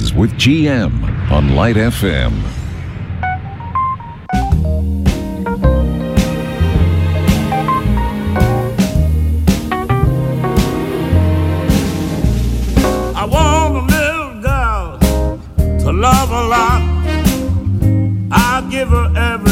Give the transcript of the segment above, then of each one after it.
Buzz with GM on Light FM. I want a little girl to love a lot. I give her everything.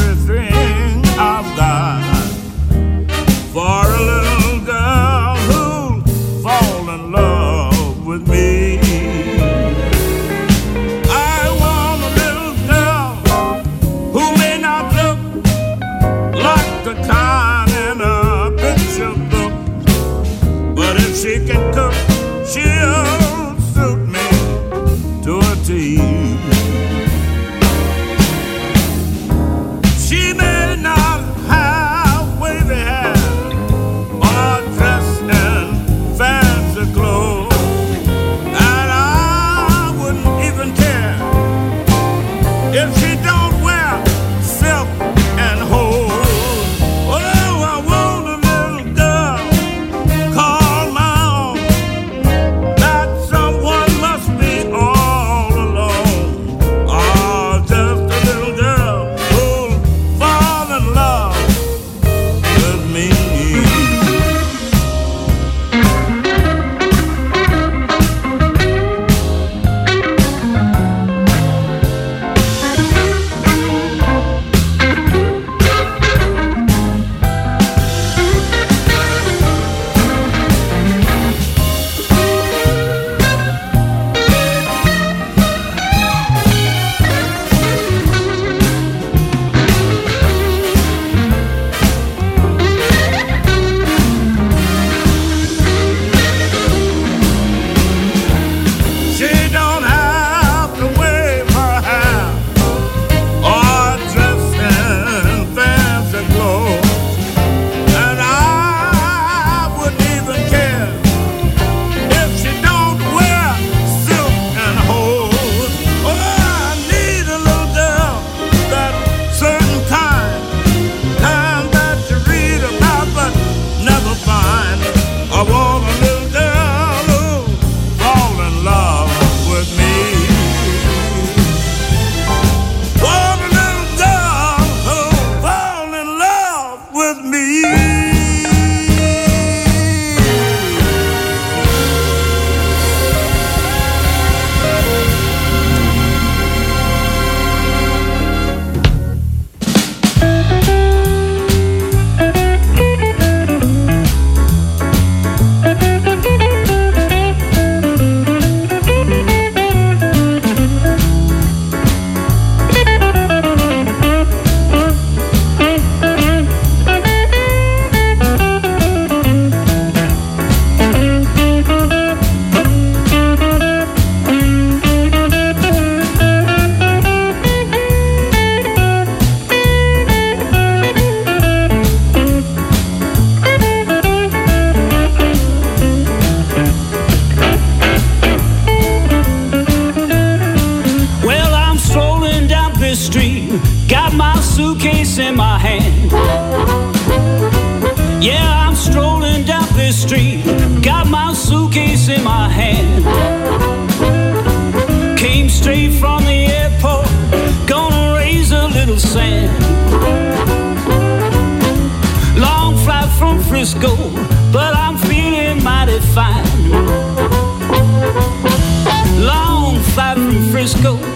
go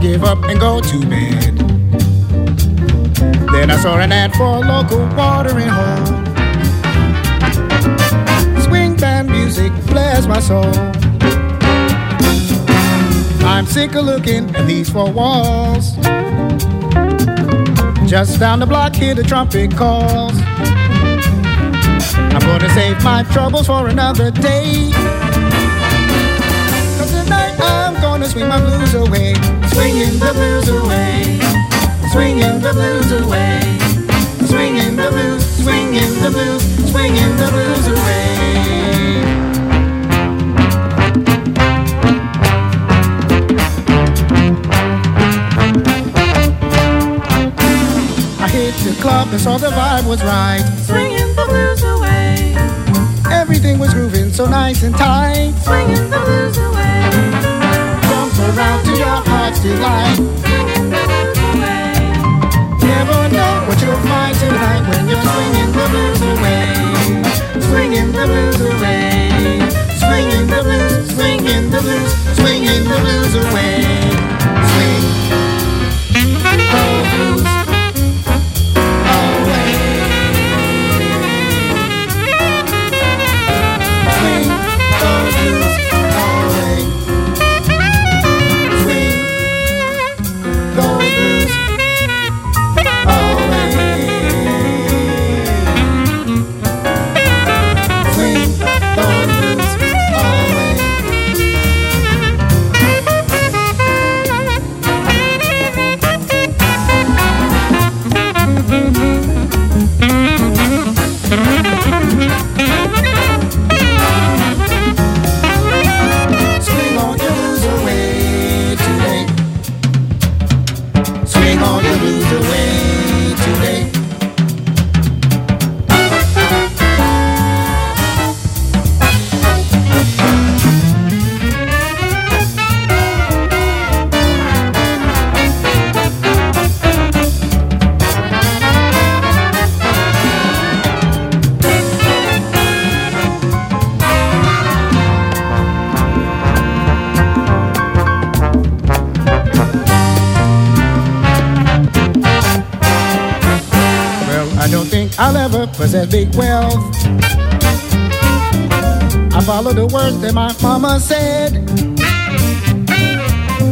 give up and go to bed. Then I saw an ad for a local watering hole. Swing band music bless my soul. I'm sick of looking at these four walls. Just down the block, hear the trumpet calls. I'm gonna save my troubles for another day. Swing my blues away, swinging the blues away, swinging the blues away, swinging the blues, swinging the blues, swinging the blues away. I hit the club and saw the vibe was right, swinging the blues away. Everything was grooving so nice and tight, swinging the blues away around to your heart's delight. Never know what you'll find tonight when you're swinging the blues away. Swinging the blues away. Swinging the blues, swinging the blues, swinging the blues away. Swing. Possess big wealth. I follow the words that my mama said.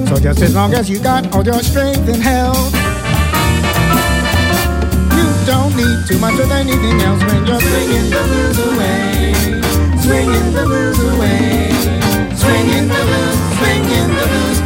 So just as long as you got all your strength and health, you don't need too much of anything else when you're swinging the blues away, swinging the blues away, swinging the blues, swinging the blues,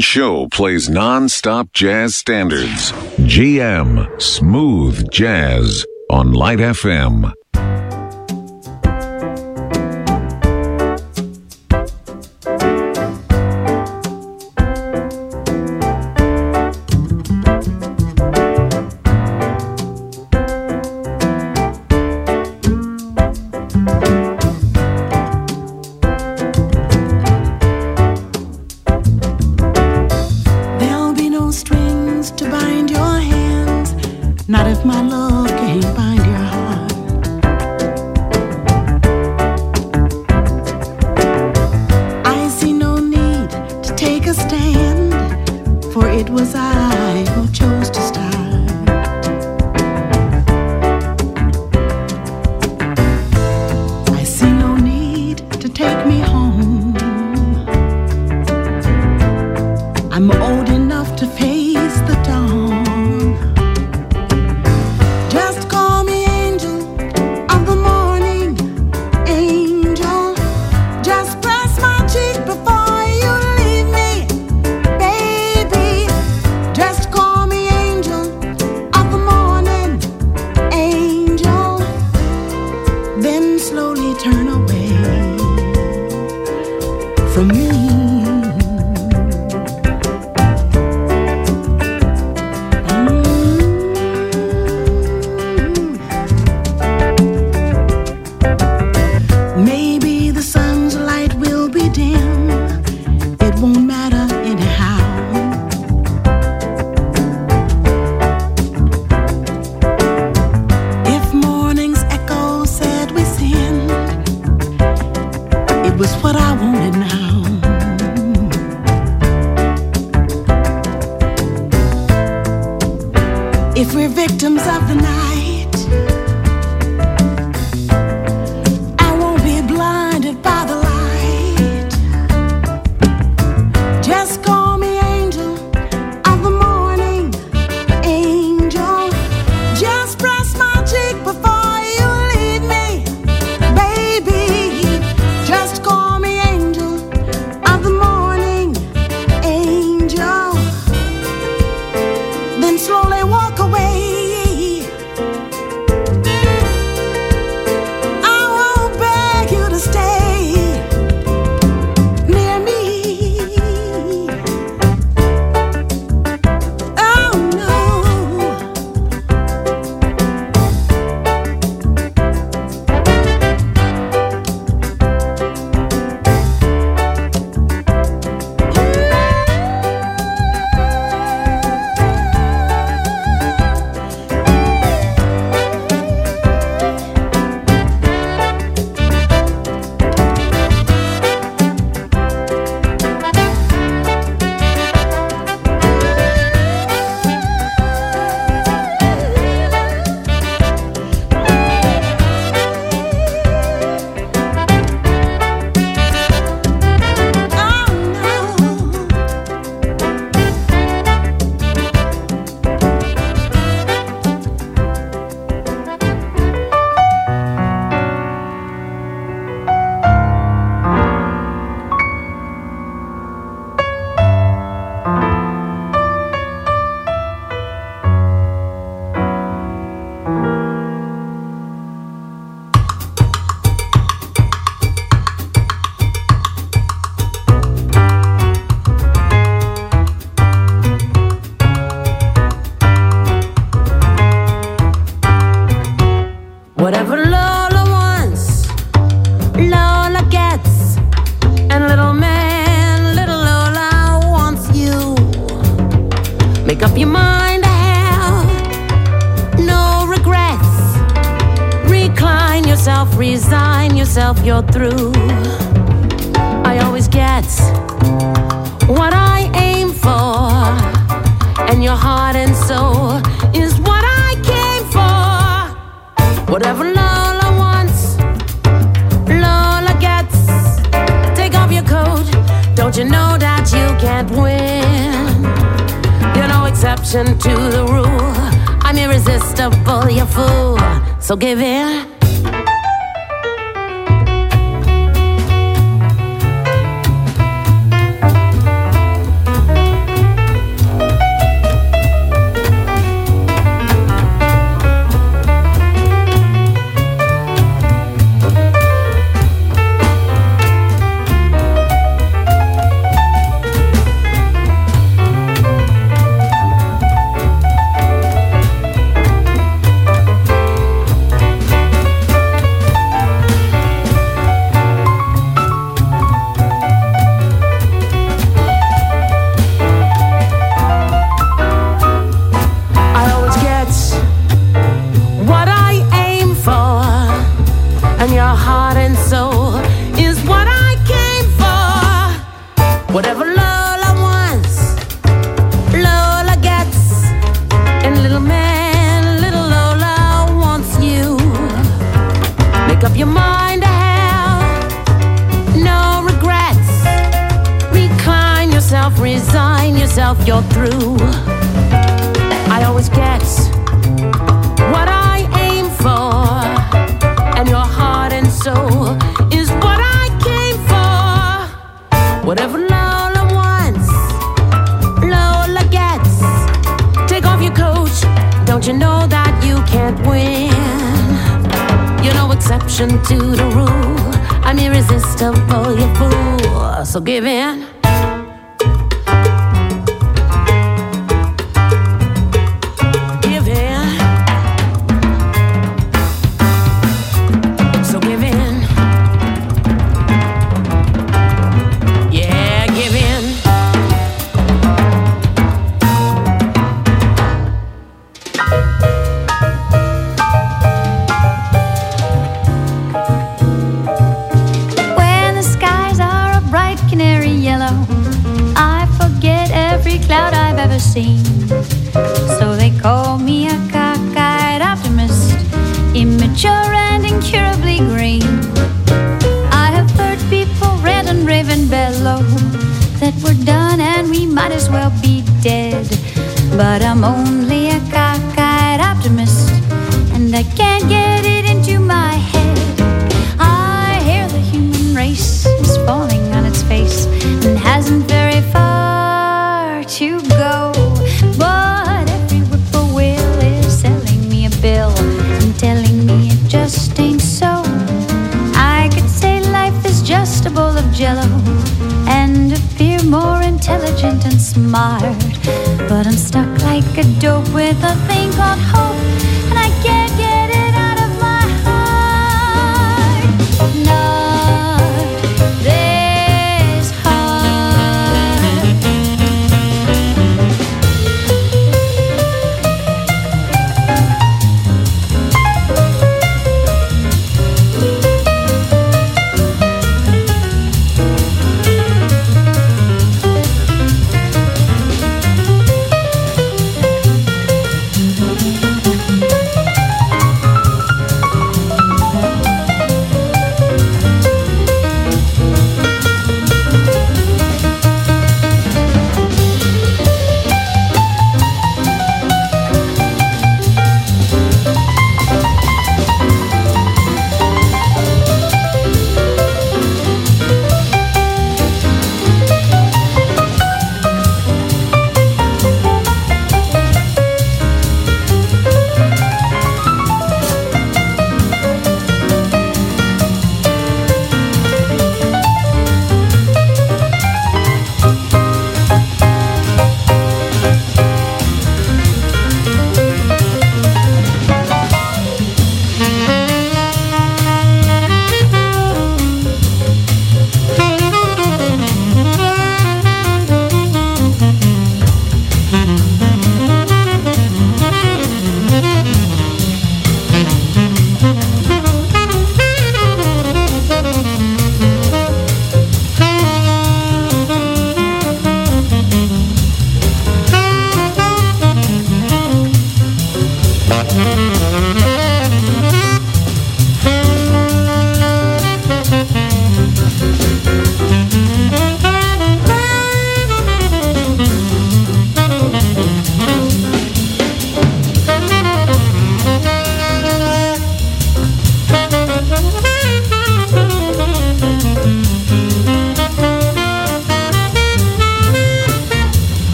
Show plays non-stop jazz standards. GM Smooth Jazz on Light FM. Seen. So they call me a cockeyed optimist, immature and incurably green. I have heard people rant and rave and bellow that we're done and we might as well be dead. But I'm only But I'm stuck like a dope with a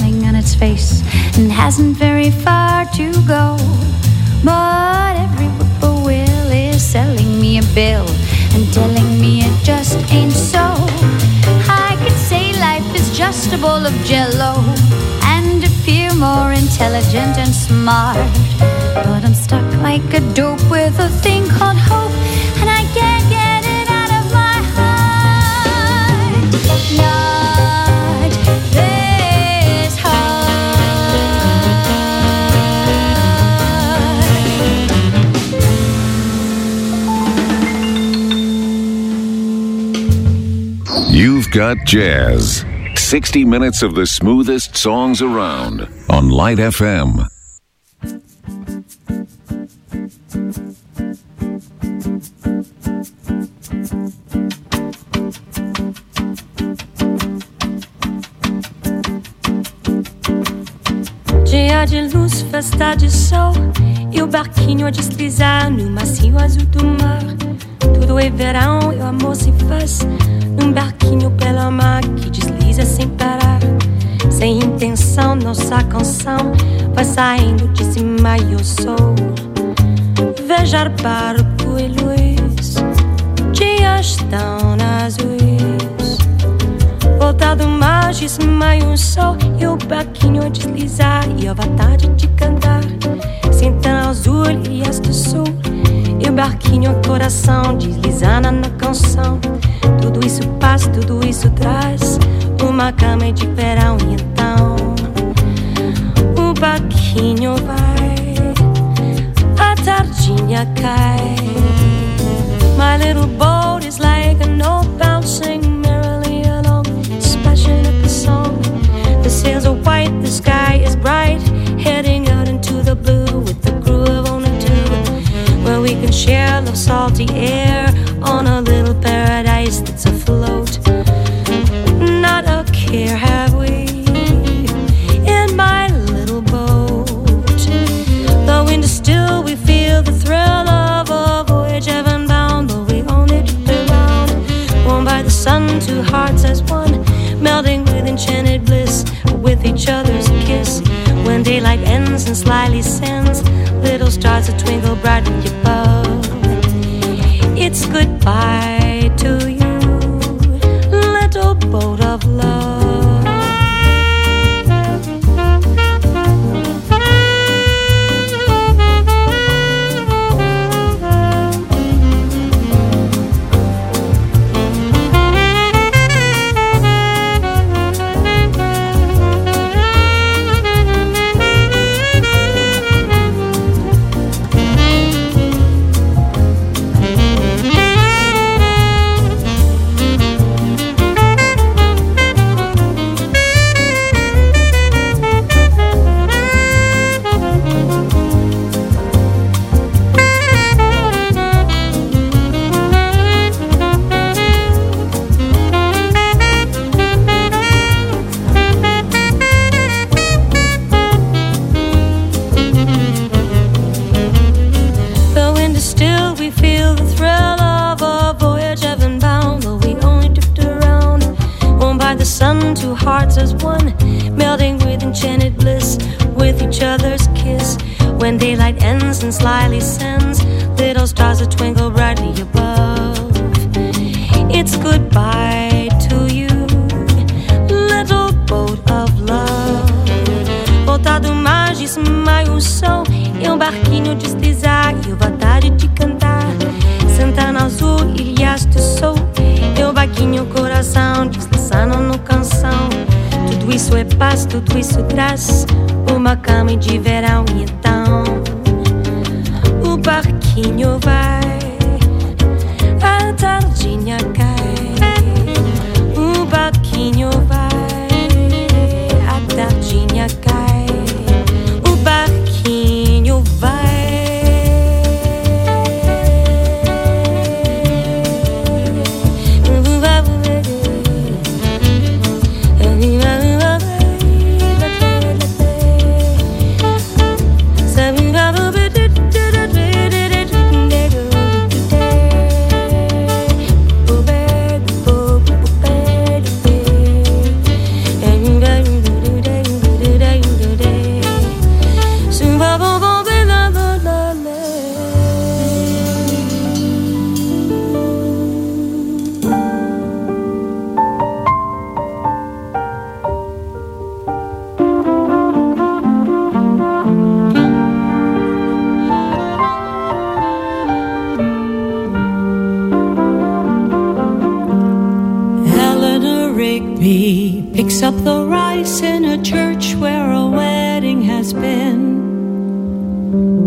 falling on its face and hasn't very far to go. But every whippoorwill is selling me a bill and telling me it just ain't so. I could say life is just a bowl of jello and appear more intelligent and smart. But I'm stuck like a dope with a thing called hope, and I can't get it out of my heart. Not Got jazz. 60 minutes of the smoothest songs around on Light FM. Dia de luz, festa de sol E o barquinho a deslizar no macio azul do mar Tudo é verão e o amor se faz Num barquinho pela mar que desliza sem parar. Sem intenção, nossa canção Vai saindo de cima e eu sou Vejar barco e luz Dias tão azuis. Voltar do mar de cima e um sol E o barquinho deslizar E a vontade de cantar. Sentando azul e este sul E o barquinho coração Deslizando na canção Tudo isso passa, tudo isso traz Uma cama de verão então O barquinho vai A tardinha cai My little boat is like an old bouncing merrily along, splashing up a song. The sails are white, the sky is bright, heading out into the blue with the crew of only two, where we can share the salty air slyly sends little stars that twinkle brightly above. It's goodbye by the sun, two hearts as one, melting with enchanted bliss, with each other's kiss. When daylight ends and slyly sends little stars that twinkle brightly above. It's goodbye to you, little boat of love. Voltar do mar de e o sol E um barquinho deslizar E a vontade de cantar Sentar no azul, ilhas do sol E o barquinho, coração Deslizando no canção. Tudo isso é paz, tudo isso traz Uma cama de verão E então. O barquinho vai A tardinha cai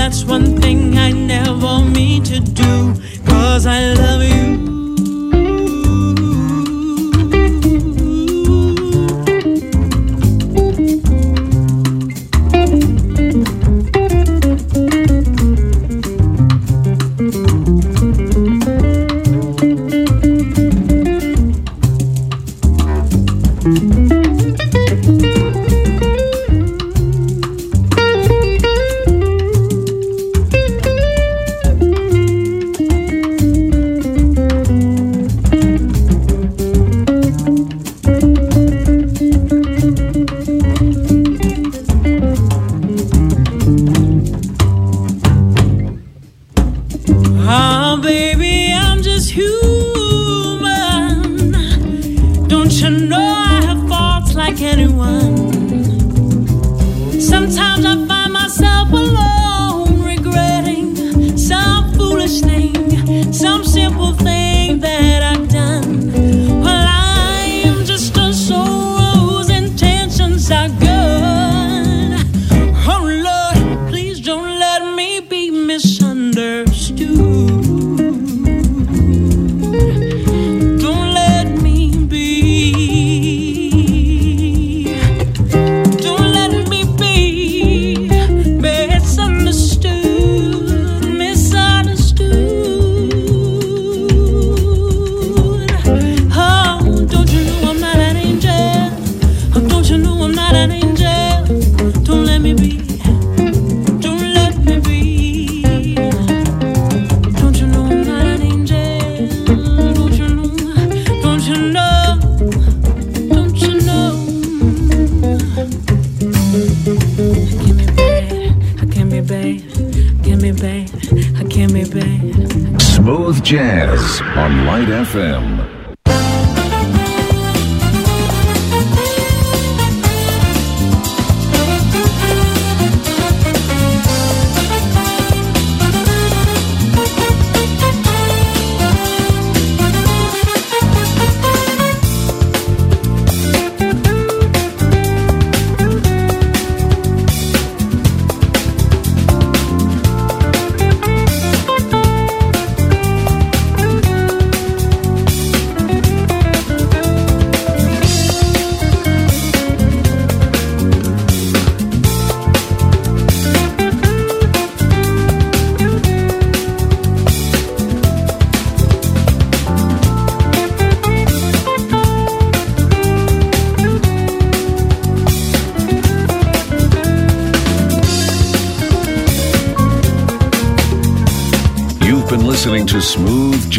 that's one thing I never mean to do. Cause I love you. on Light FM.